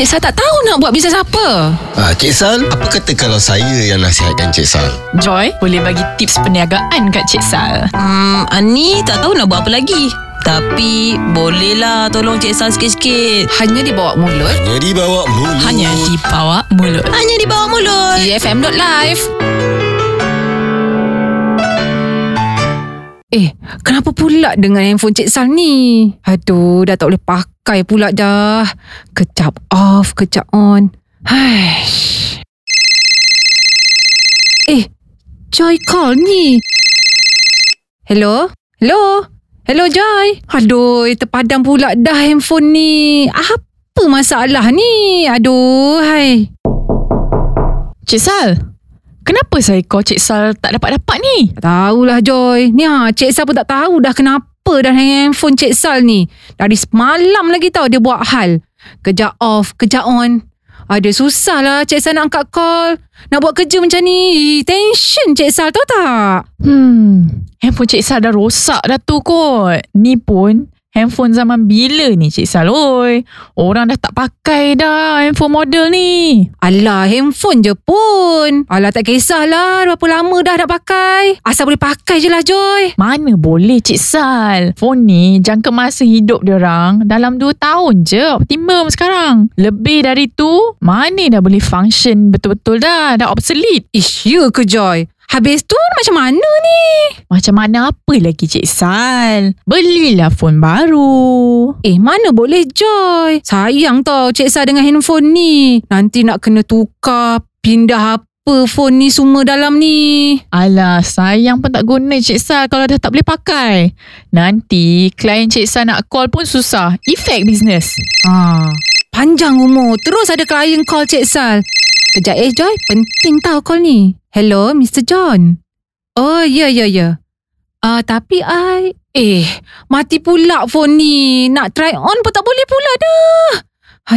Cik Sal tak tahu nak buat bisnes apa. Ah, Cik Sal, apa kata kalau saya yang nasihatkan Cik Sal? Joy, boleh bagi tips perniagaan kat Cik Sal. Hmm, Ani tak tahu nak buat apa lagi. Tapi bolehlah tolong Cik Sal sikit-sikit. Hanya dibawa mulut. Hanya dibawa mulut. Hanya di bawah mulut. Hanya di bawah mulut. EFM.live. Eh, kenapa pula dengan handphone Cik Sal ni? Aduh, dah tak boleh pakai pula dah. Kejap off, kejap on. Haish. Eh, Joy call ni. Hello? Hello? Hello Joy? Aduh, terpadam pula dah handphone ni. Apa masalah ni? Aduh, hai. Cik Sal, kenapa saya call Cik Sal tak dapat-dapat ni? Tak tahulah Joy. Ni ha, Cik Sal pun tak tahu dah kenapa dah handphone Cik Sal ni. Dari semalam lagi tau dia buat hal. Kejap off, kejap on. Ada susah lah Cik Sal nak angkat call. Nak buat kerja macam ni. Tension Cik Sal tahu tak? Hmm, handphone Cik Sal dah rosak dah tu kot. Ni pun handphone zaman bila ni Cik Sal oi? Orang dah tak pakai dah handphone model ni. Alah, handphone je pun. Alah, tak kisahlah. Berapa lama dah nak pakai. Asal boleh pakai je lah Joy. Mana boleh Cik Sal? Phone ni jangka masa hidup dia orang dalam 2 tahun je optimum sekarang. Lebih dari tu, mana dah boleh function betul-betul dah. Dah obsolete. Ish, ya ke Joy? Habis tu macam mana ni? Macam mana apa lagi Cik Sal? Belilah phone baru. Eh mana boleh Joy Sayang tau Cik Sal dengan handphone ni Nanti nak kena tukar Pindah apa phone ni semua dalam ni Alah, sayang pun tak guna Cik Sal kalau dah tak boleh pakai. Nanti klien Cik Sal nak call pun susah. Efek bisnes. ha. Panjang umur Terus ada klien call Cik Sal Kejap eh Joy Penting tau call ni Hello Mr. John Oh ya ya ya Ah Tapi I Eh Mati pula phone ni Nak try on pun tak boleh pula dah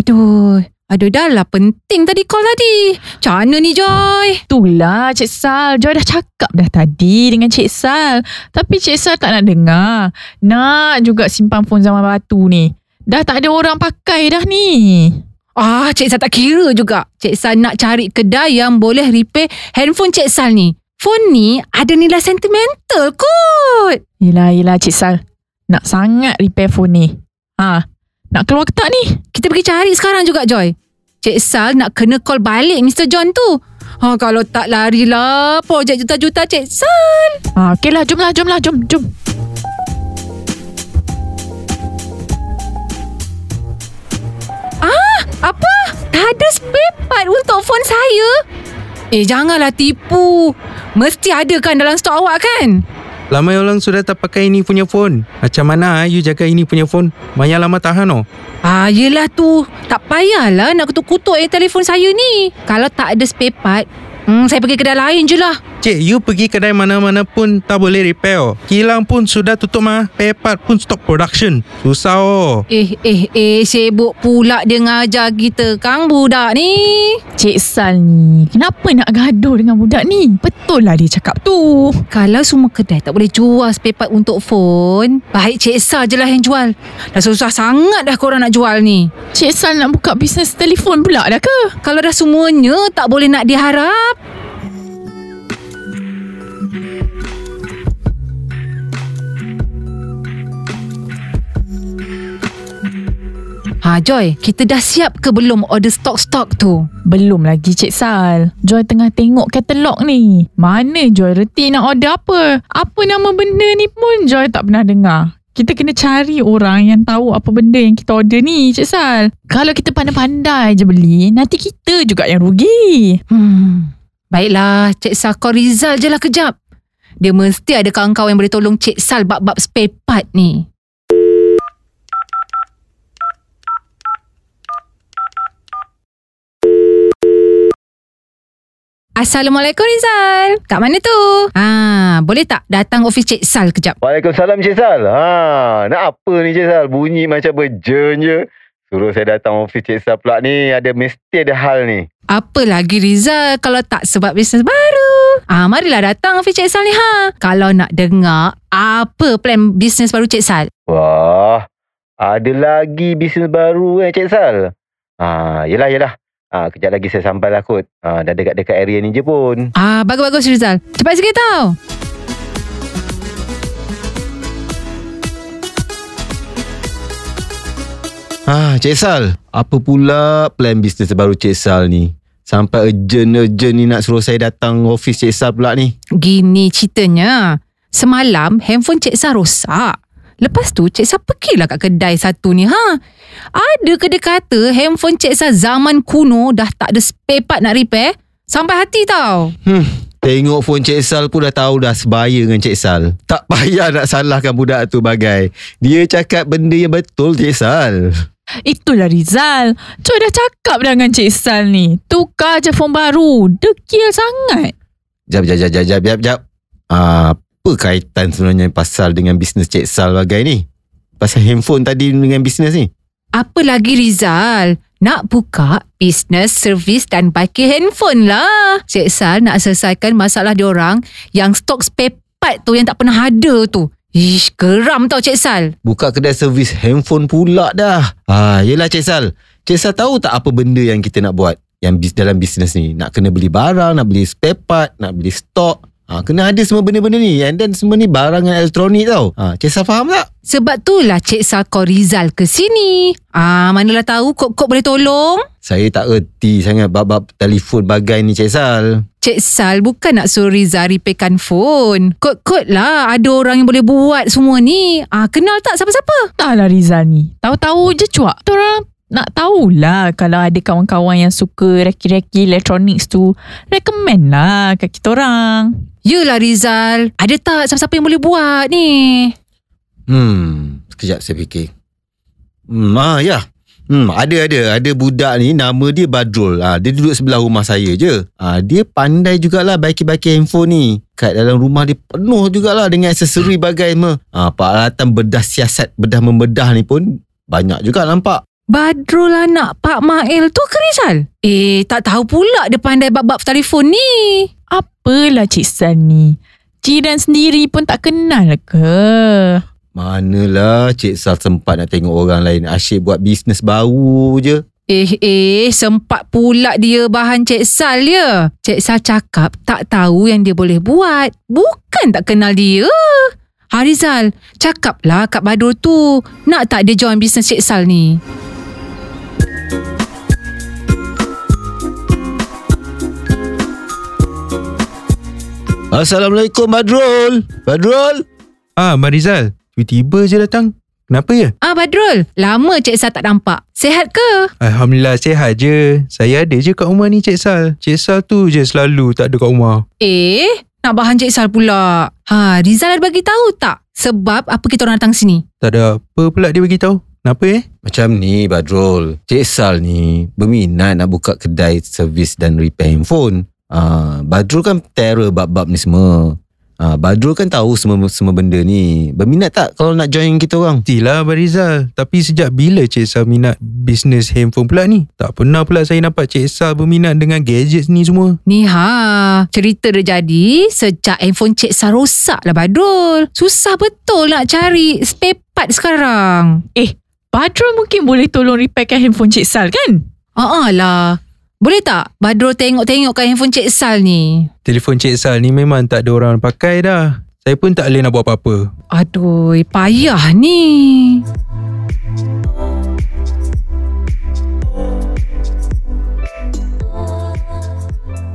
Aduh Aduh dah lah penting tadi call tadi Macam mana ni Joy Itulah Cik Sal. Joy dah cakap dah tadi dengan Cik Sal. Tapi Cik Sal tak nak dengar. Nak juga simpan phone zaman batu ni. Dah tak ada orang pakai dah ni. Ah, Cik Sal tak kira juga. Cik Sal nak cari kedai yang boleh repair handphone Cik Sal ni. Phone ni ada nilai sentimental kot. Yelah, yelah Cik Sal. Nak sangat repair phone ni. Ha, nak keluar ke tak ni? Kita pergi cari sekarang juga, Joy. Cik Sal nak kena call balik Mr. John tu. Ha, kalau tak larilah projek juta-juta Cik Sal. Ha, okey lah, jomlah, jomlah, jom, jom. Apa? Tak ada spare part untuk phone saya? Eh, janganlah tipu. Mesti ada kan dalam stok awak kan? Ramai orang sudah tak pakai ini punya phone. Macam mana ah, you jaga ini punya phone? Banyak lama tahan oh. Ah, yelah tu. Tak payahlah nak kutuk-kutuk eh telefon saya ni. Kalau tak ada spare part, hmm, saya pergi kedai lain je lah. Cik, you pergi kedai mana-mana pun tak boleh repair oh. Kilang pun sudah tutup mah. Spare part pun stop production. Susah oh. Eh, eh, eh, sibuk pula dia ngajar kita kang budak ni. Cik Sal ni, kenapa nak gaduh dengan budak ni? Betul lah dia cakap tu. Kalau semua kedai tak boleh jual spare part untuk phone, baik Cik Sal je lah yang jual. Dah susah sangat dah korang nak jual ni. Cik Sal nak buka bisnes telefon pula dah ke? Kalau dah semuanya tak boleh nak diharap. Ha Joy, kita dah siap ke belum order stok-stok tu? Belum lagi Cik Sal. Joy tengah tengok katalog ni. Mana Joy reti nak order apa? Apa nama benda ni pun Joy tak pernah dengar. Kita kena cari orang yang tahu apa benda yang kita order ni Cik Sal. Kalau kita pandai-pandai je beli, nanti kita juga yang rugi. Hmm. Baiklah, Cik Sal call Rizal je lah kejap. Dia mesti ada kawan-kawan yang boleh tolong Cik Sal bab-bab spare part ni. Assalamualaikum Rizal. Kat mana tu? Ah, boleh tak datang ofis Cik Sal kejap? Waalaikumsalam Cik Sal. Ha, nak apa ni Cik Sal? Bunyi macam berjen je. Suruh saya datang ofis Cik Sal pula ni. Ada mesti ada hal ni. Apa lagi Rizal kalau tak sebab bisnes baru? Ah, marilah datang ofis Cik Sal ni ha. Kalau nak dengar apa plan bisnes baru Cik Sal? Wah, ada lagi bisnes baru eh Cik Sal. Ha, yelah, yelah. Ha, kejap lagi saya sampai lah kot. Ha, dah dekat-dekat area ni je pun. Ah, bagus-bagus Rizal. Cepat sikit tau. Ah, Cik Sal, apa pula plan bisnes baru Cik Sal ni? Sampai urgent-urgent ni nak suruh saya datang office Cik Sal pula ni. Gini ceritanya. Semalam handphone Cik Sal rosak. Lepas tu Cik Sal pergilah kat kedai satu ni. Ha? Ada ke dia kata handphone Cik Sal zaman kuno dah tak ada spare part nak repair? Sampai hati tau. Hmm, tengok phone Cik Sal pun dah tahu dah sebaya dengan Cik Sal. Tak payah nak salahkan budak tu bagai. Dia cakap benda yang betul Cik Sal. Itulah Rizal. Joy dah cakap dah dengan Cik Sal ni. Tukar je phone baru. Dekil sangat. Jap, jap, jap, jap, jap, jap, jap. Ah, apa kaitan sebenarnya pasal dengan bisnes Cik Sal bagai ni? Pasal handphone tadi dengan bisnes ni? Apa lagi Rizal? Nak buka bisnes, servis dan parkir handphone lah. Cik Sal nak selesaikan masalah diorang yang stok spare part tu yang tak pernah ada tu. Ish, geram tau Cik Sal. Buka kedai servis handphone pula dah. Ah, yelah Cik Sal. Cik Sal tahu tak apa benda yang kita nak buat? Yang bis, dalam bisnes ni. Nak kena beli barang, nak beli spare part, nak beli stok. Ah, kena ada semua benda-benda ni. And then semua ni barangan elektronik tau. Ah, Cik Sal faham tak? Sebab itulah Cik Sal call Rizal ke sini. Ah, manalah tahu kok-kok boleh tolong. Saya tak erti sangat bab-bab telefon bagai ni Cik Sal. Cik Sal bukan nak suruh Rizal repairkan phone. Kot-kot lah ada orang yang boleh buat semua ni. Ah, kenal tak siapa-siapa? Taklah Rizal ni. Tahu-tahu je cuak. Kita orang nak tahulah kalau ada kawan-kawan yang suka reki-reki electronics tu. Recommend lah kat kita orang. Yelah Rizal. Ada tak siapa-siapa yang boleh buat ni? Hmm, sekejap saya fikir. Hmm, ah, ya. Hmm, ada ada ada budak ni nama dia Badrul. Ah, dia duduk sebelah rumah saya je. Ah, dia pandai jugalah baiki-baiki handphone ni. Kat dalam rumah dia penuh jugalah dengan aksesori bagai semua. Ah, peralatan bedah siasat, bedah membedah ni pun banyak juga nampak. Badrul anak Pak Mail tu ke Rizal? Eh, tak tahu pula dia pandai bab-bab telefon ni. Apalah Cik Sal ni? Jiran sendiri pun tak kenal ke? Manalah Cik Sal sempat nak tengok orang lain asyik buat bisnes baru je. Eh, eh, sempat pula dia bahan Cik Sal ya. Cik Sal cakap tak tahu yang dia boleh buat. Bukan tak kenal dia. Harizal, cakaplah kat Badrul tu. Nak tak dia join bisnes Cik Sal ni? Assalamualaikum Badrul. Badrul. Ah, Marizal. Tiba-tiba je datang. Kenapa ya? Ah, Badrul. Lama Cik Sal tak nampak. Sihat ke? Alhamdulillah sihat je. Saya ada je kat rumah ni Cik Sal. Cik Sal tu je selalu tak ada kat rumah. Eh, nak bahan Cik Sal pula. Ha, Rizal ada bagi tahu tak? Sebab apa kita orang datang sini? Tak ada apa pula dia bagi tahu. Kenapa eh? Macam ni Badrul. Cik Sal ni berminat nak buka kedai servis dan repair handphone. Ah, Badrul kan terror bab-bab ni semua. Ah, Badrul kan tahu semua semua benda ni. Berminat tak kalau nak join kita orang? Mestilah Barizal. Tapi sejak bila Cik Sal minat bisnes handphone pula ni? Tak pernah pula saya nampak Cik Sal berminat dengan gadget ni semua. Ni ha, cerita dia jadi sejak handphone Cik Sal rosak lah Badrul. Susah betul nak cari spare part sekarang. Eh, Badrul mungkin boleh tolong repairkan handphone Cik Sal kan? Ah lah. Boleh tak Badrul tengok-tengokkan handphone Cik Sal ni? Telefon Cik Sal ni memang tak ada orang pakai dah. Saya pun tak boleh nak buat apa-apa. Aduh, payah ni.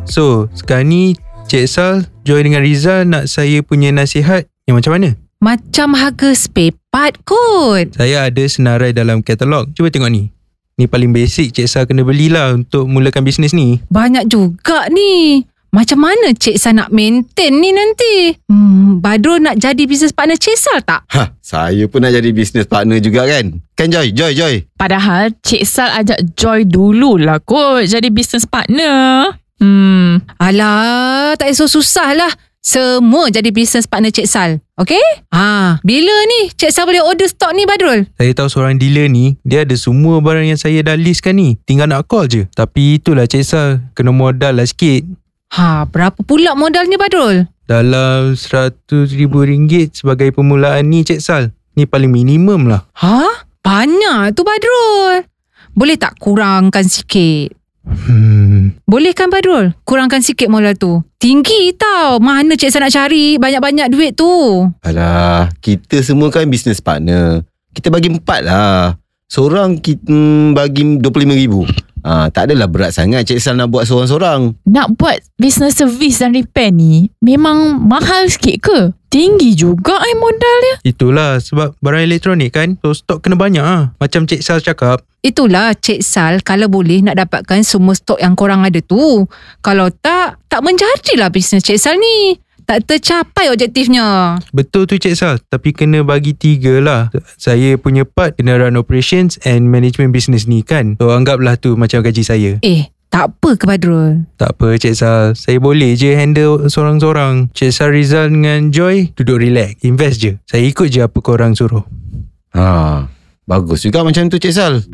So, sekarang ni Cik Sal join dengan Rizal nak saya punya nasihat yang macam mana? Macam harga spare part kot. Saya ada senarai dalam katalog. Cuba tengok ni. Ni paling basic Cik Sal kena belilah untuk mulakan bisnes ni. Banyak juga ni. Macam mana Cik Sal nak maintain ni nanti? Hmm, Badrul nak jadi business partner Cik Sal tak? Ha, saya pun nak jadi business partner juga kan? Kan Joy? Joy, Joy. Padahal Cik Sal ajak Joy dululah kot jadi business partner. Hmm, Alah, tak payah susah lah. Semua jadi business partner Cik Sal. Okay? Ha, bila ni Cik Sal boleh order stok ni Badrul? Saya tahu seorang dealer ni, dia ada semua barang yang saya dah listkan ni. Tinggal nak call je. Tapi itulah Cik Sal, kena modal lah sikit. Ha, berapa pula modalnya Badrul? Dalam RM100,000 sebagai permulaan ni Cik Sal. Ni paling minimum lah. Ha? Banyak tu Badrul. Boleh tak kurangkan sikit? Hmm. Boleh kan Badrul? Kurangkan sikit modal tu. Tinggi tau. Mana Cik Sal nak cari banyak-banyak duit tu? Alah, kita semua kan business partner. Kita bagi empat lah. Seorang kita hmm, bagi RM25,000. Ha, tak adalah berat sangat Cik Sal nak buat seorang-seorang. Nak buat business service dan repair ni memang mahal sikit ke? Tinggi juga eh modal dia. Itulah sebab barang elektronik kan So stok kena banyak ah. Macam Cik Sal cakap Itulah Cik Sal kalau boleh nak dapatkan semua stok yang korang ada tu. Kalau tak, tak menjadilah bisnes Cik Sal ni. Tak tercapai objektifnya. Betul tu Cik Sal. Tapi kena bagi tiga lah. Saya punya part Kena run operations And management business ni kan? So anggaplah tu macam gaji saya. Eh, tak apa ke Badrul? Tak apa Cik Sal. Saya boleh je handle seorang-seorang. Cik Sal Rizal dengan Joy Duduk relax. Invest je. Saya ikut je apa korang suruh. Ha, bagus juga macam tu Cik Sal.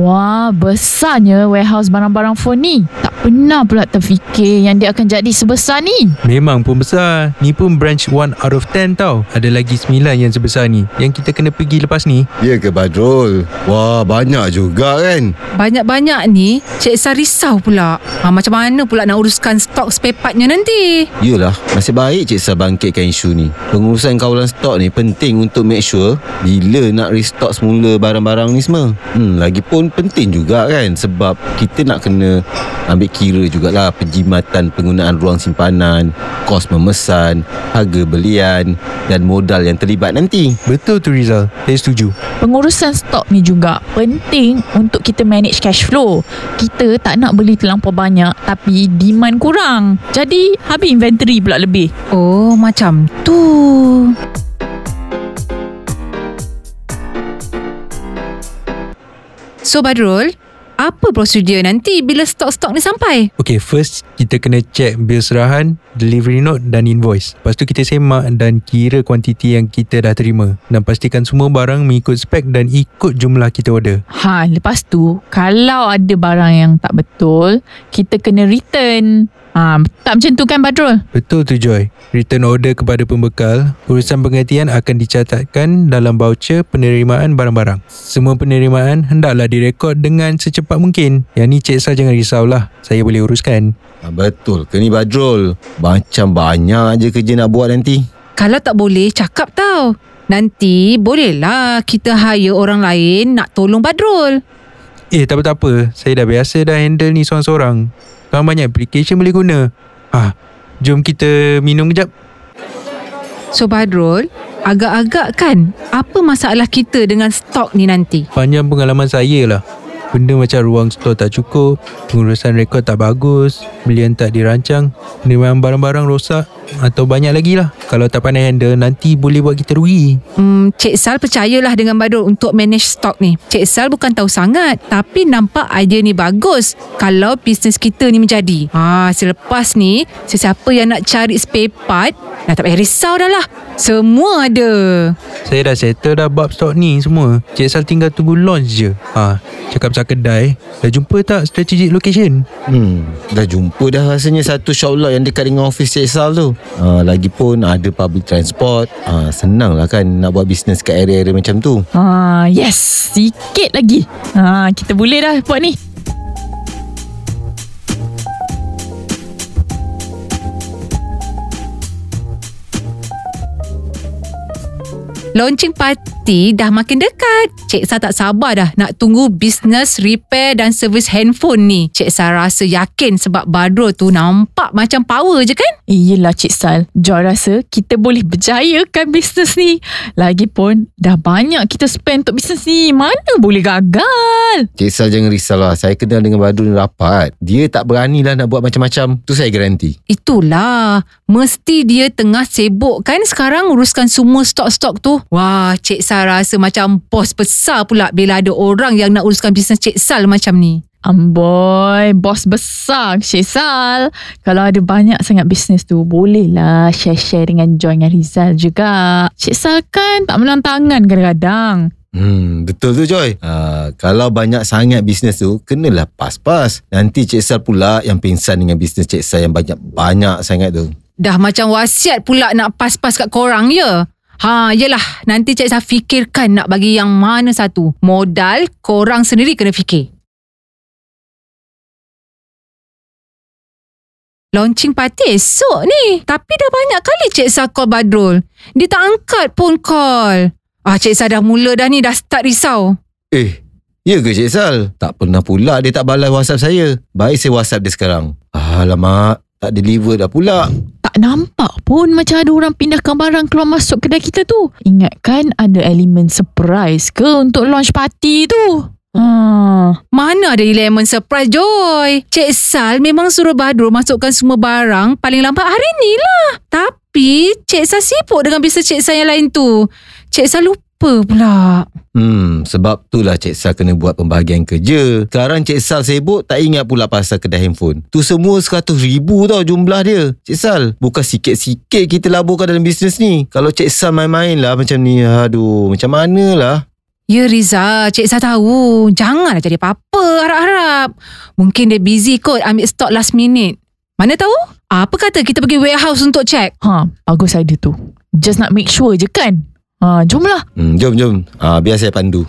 Wah, besarnya warehouse barang-barang phone ni. Tak pernah pula terfikir yang dia akan jadi sebesar ni. Memang pun besar Ni pun branch 1 out of 10 tau Ada lagi 9 yang sebesar ni Yang kita kena pergi lepas ni Ya ke Badrul? Wah, banyak juga kan? Banyak-banyak ni, Cik Sal risau pula. Ha, macam mana pula nak uruskan stok spare partnya nanti? Yelah, nasib baik Cik Sal bangkitkan isu ni. Pengurusan kawalan stok ni penting untuk make sure bila nak restock semula barang-barang ni semua. Hmm, lagipun penting juga kan sebab kita nak kena ambil kira jugalah penjimatan penggunaan ruang simpanan, kos memesan, harga belian dan modal yang terlibat nanti. Betul tu Rizal Saya setuju Pengurusan stok ni juga penting untuk kita manage cash flow. Kita tak nak beli terlampau banyak tapi demand kurang. Jadi habis inventory pula lebih. Oh, macam tu. So Badrul, apa prosedur nanti bila stok-stok ni sampai? Okay first Kita kena check bil serahan Delivery note dan invoice Lepas tu kita semak Dan kira kuantiti yang kita dah terima Dan pastikan semua barang Mengikut spek Dan ikut jumlah kita order Ha, lepas tu kalau ada barang yang tak betul, kita kena return. Ha, tak macam tu kan Badrul? Betul tu Joy Return order kepada pembekal Urusan penggantian akan dicatatkan Dalam voucher penerimaan barang-barang Semua penerimaan Hendaklah direkod dengan secepat mungkin Yang ni Cik Sal jangan risaulah Saya boleh uruskan Ha, betul ke ni Badrul? Macam banyak je kerja nak buat nanti. Kalau tak boleh, cakap tau. Nanti bolehlah kita hire orang lain nak tolong Badrul. Eh tak apa-tak apa Saya dah biasa dah handle ni seorang-seorang Sekarang banyak application boleh guna. Ah, Jom kita minum kejap. So Badrul, agak-agak kan apa masalah kita dengan stok ni nanti? Panjang pengalaman saya lah. Benda macam ruang stor tak cukup Pengurusan rekod tak bagus Belian tak dirancang Penerimaan barang-barang rosak Atau banyak lagi lah Kalau tak pandai handle Nanti boleh buat kita rugi Hmm, Cik Sal percayalah dengan Badrul untuk manage stok ni. Cik Sal bukan tahu sangat tapi nampak idea ni bagus kalau bisnes kita ni menjadi. Ha, selepas ni sesiapa yang nak cari spare part dah tak payah risau dah lah. Semua ada. Saya dah settle dah bab stok ni semua Cik Sal tinggal tunggu launch je ha, Cakap pasal kedai Dah jumpa tak strategic location? Hmm, dah jumpa dah rasanya satu shop lot yang dekat dengan office Cik Sal tu. Ha, lagipun ada public transport. Ha, senang lah kan nak buat bisnes kat area-area macam tu. Ha, yes, sikit lagi. Ha, kita boleh dah buat ni. Launching party dah makin dekat. Cik Sal tak sabar dah nak tunggu bisnes repair dan servis handphone ni. Cik Sal rasa yakin sebab Badrul tu nampak macam power je kan? Yelah Cik Sal. Joy rasa kita boleh berjayakan bisnes ni. Lagipun, dah banyak kita spend untuk bisnes ni. Mana boleh gagal? Cik Sal jangan risaulah. Saya kenal dengan Badrul ni rapat. Dia tak beranilah nak buat macam-macam. Tu saya garanti. Itulah. Mesti dia tengah sibuk kan sekarang uruskan semua stok-stok tu. Wah, Cik Sal rasa macam bos besar pula bila ada orang yang nak uruskan bisnes Cik Sal macam ni. Amboi, bos besar Cik Sal. Kalau ada banyak sangat bisnes tu, bolehlah share-share dengan Joy dengan Rizal juga. Cik Sal kan tak menang tangan kadang-kadang. Hmm, betul tu Joy. Uh, kalau banyak sangat bisnes tu, kenalah pas-pas. Nanti Cik Sal pula yang pingsan dengan bisnes Cik Sal yang banyak-banyak sangat tu. Dah macam wasiat pula nak pas-pas kat korang ya. Ha, yelah. Nanti Cik Sal fikirkan nak bagi yang mana satu. Modal, korang sendiri kena fikir. Launching party esok ni. Tapi dah banyak kali Cik Sal call Badrul. Dia tak angkat pun call. Ah, Cik Sal dah mula dah ni. Dah start risau. Eh, ya ke Cik Sal? Tak pernah pula dia tak balas WhatsApp saya. Baik saya WhatsApp dia sekarang. Alamak, tak deliver dah pula. Tak nampak pun macam ada orang pindahkan barang keluar masuk kedai kita tu. Ingatkan ada elemen surprise ke untuk launch party tu? Ha. Mana ada elemen surprise Joy? Cik Sal memang suruh Badrul masukkan semua barang paling lambat hari ni lah. Tapi Cik Sal sibuk dengan bisnes Cik Sal yang lain tu. Cik Sal lupa pula. Hmm, sebab itulah Cik Sal kena buat pembahagian kerja. Sekarang Cik Sal sibuk tak ingat pula pasal kedai handphone. Tu semua 100 ribu tau jumlah dia. Cik Sal, bukan sikit-sikit kita laburkan dalam bisnes ni. Kalau Cik Sal main-main lah macam ni, aduh, macam mana lah. Ya Riza, Cik Sal tahu. Janganlah jadi apa-apa harap-harap. Mungkin dia busy kot ambil stok last minute. Mana tahu? Apa kata kita pergi warehouse untuk check? Ha, bagus idea tu. Just nak make sure je kan? Ha, jomlah. Hmm, jom, jom. Ah, biar saya pandu.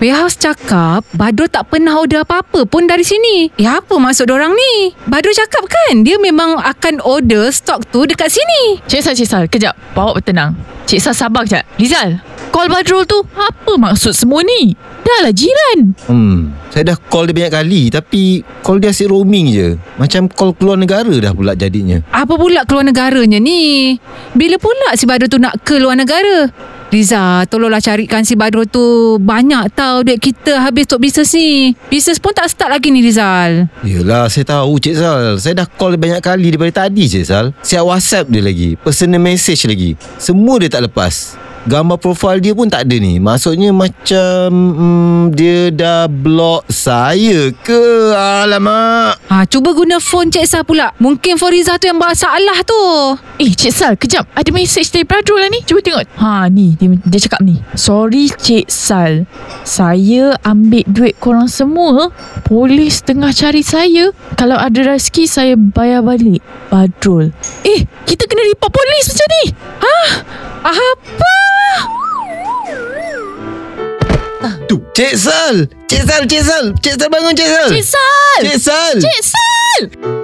Warehouse cakap Badrul tak pernah order apa-apa pun dari sini. Eh apa maksud orang ni? Badrul cakap kan dia memang akan order stok tu dekat sini. Cik Sal, Cik Sal. Kejap. Bawa bertenang. Cik Sal sabar kejap. Rizal, call Badrul tu. Apa maksud semua ni? Dah lah jiran. Hmm, saya dah call dia banyak kali tapi call dia asyik roaming je. Macam call keluar negara dah pula jadinya. Apa pula keluar negaranya ni? Bila pula si Badrul tu nak ke luar negara? Riza, tolonglah carikan si Badrul tu. Banyak tau duit kita habis untuk bisnes ni. Bisnes pun tak start lagi ni Rizal. Yelah, saya tahu Cik Sal. Saya dah call dia banyak kali daripada tadi Cik Sal. Siap WhatsApp dia lagi. Personal message lagi. Semua dia tak lepas. Gambar profil dia pun tak ada ni. Maksudnya macam hmm, dia dah block saya ke? Alamak. Ha, cuba guna phone Cik Sal pula. Mungkin phone Riza tu yang masalah tu. Eh, Cik Sal, kejap. Ada message dari Badrul lah ni. Cuba tengok. Ha, ni. Dia, dia cakap ni. Sorry, Cik Sal. Saya ambil duit korang semua. Polis tengah cari saya. Kalau ada rezeki, saya bayar balik. Badrul. Eh, kita kena report polis macam ni. Apa? Tu, Cik Sal. Cik Sal, Cik Sal. Cik Sal bangun Cik Sal. Cik Sal! Cik Sal. Cik Sal!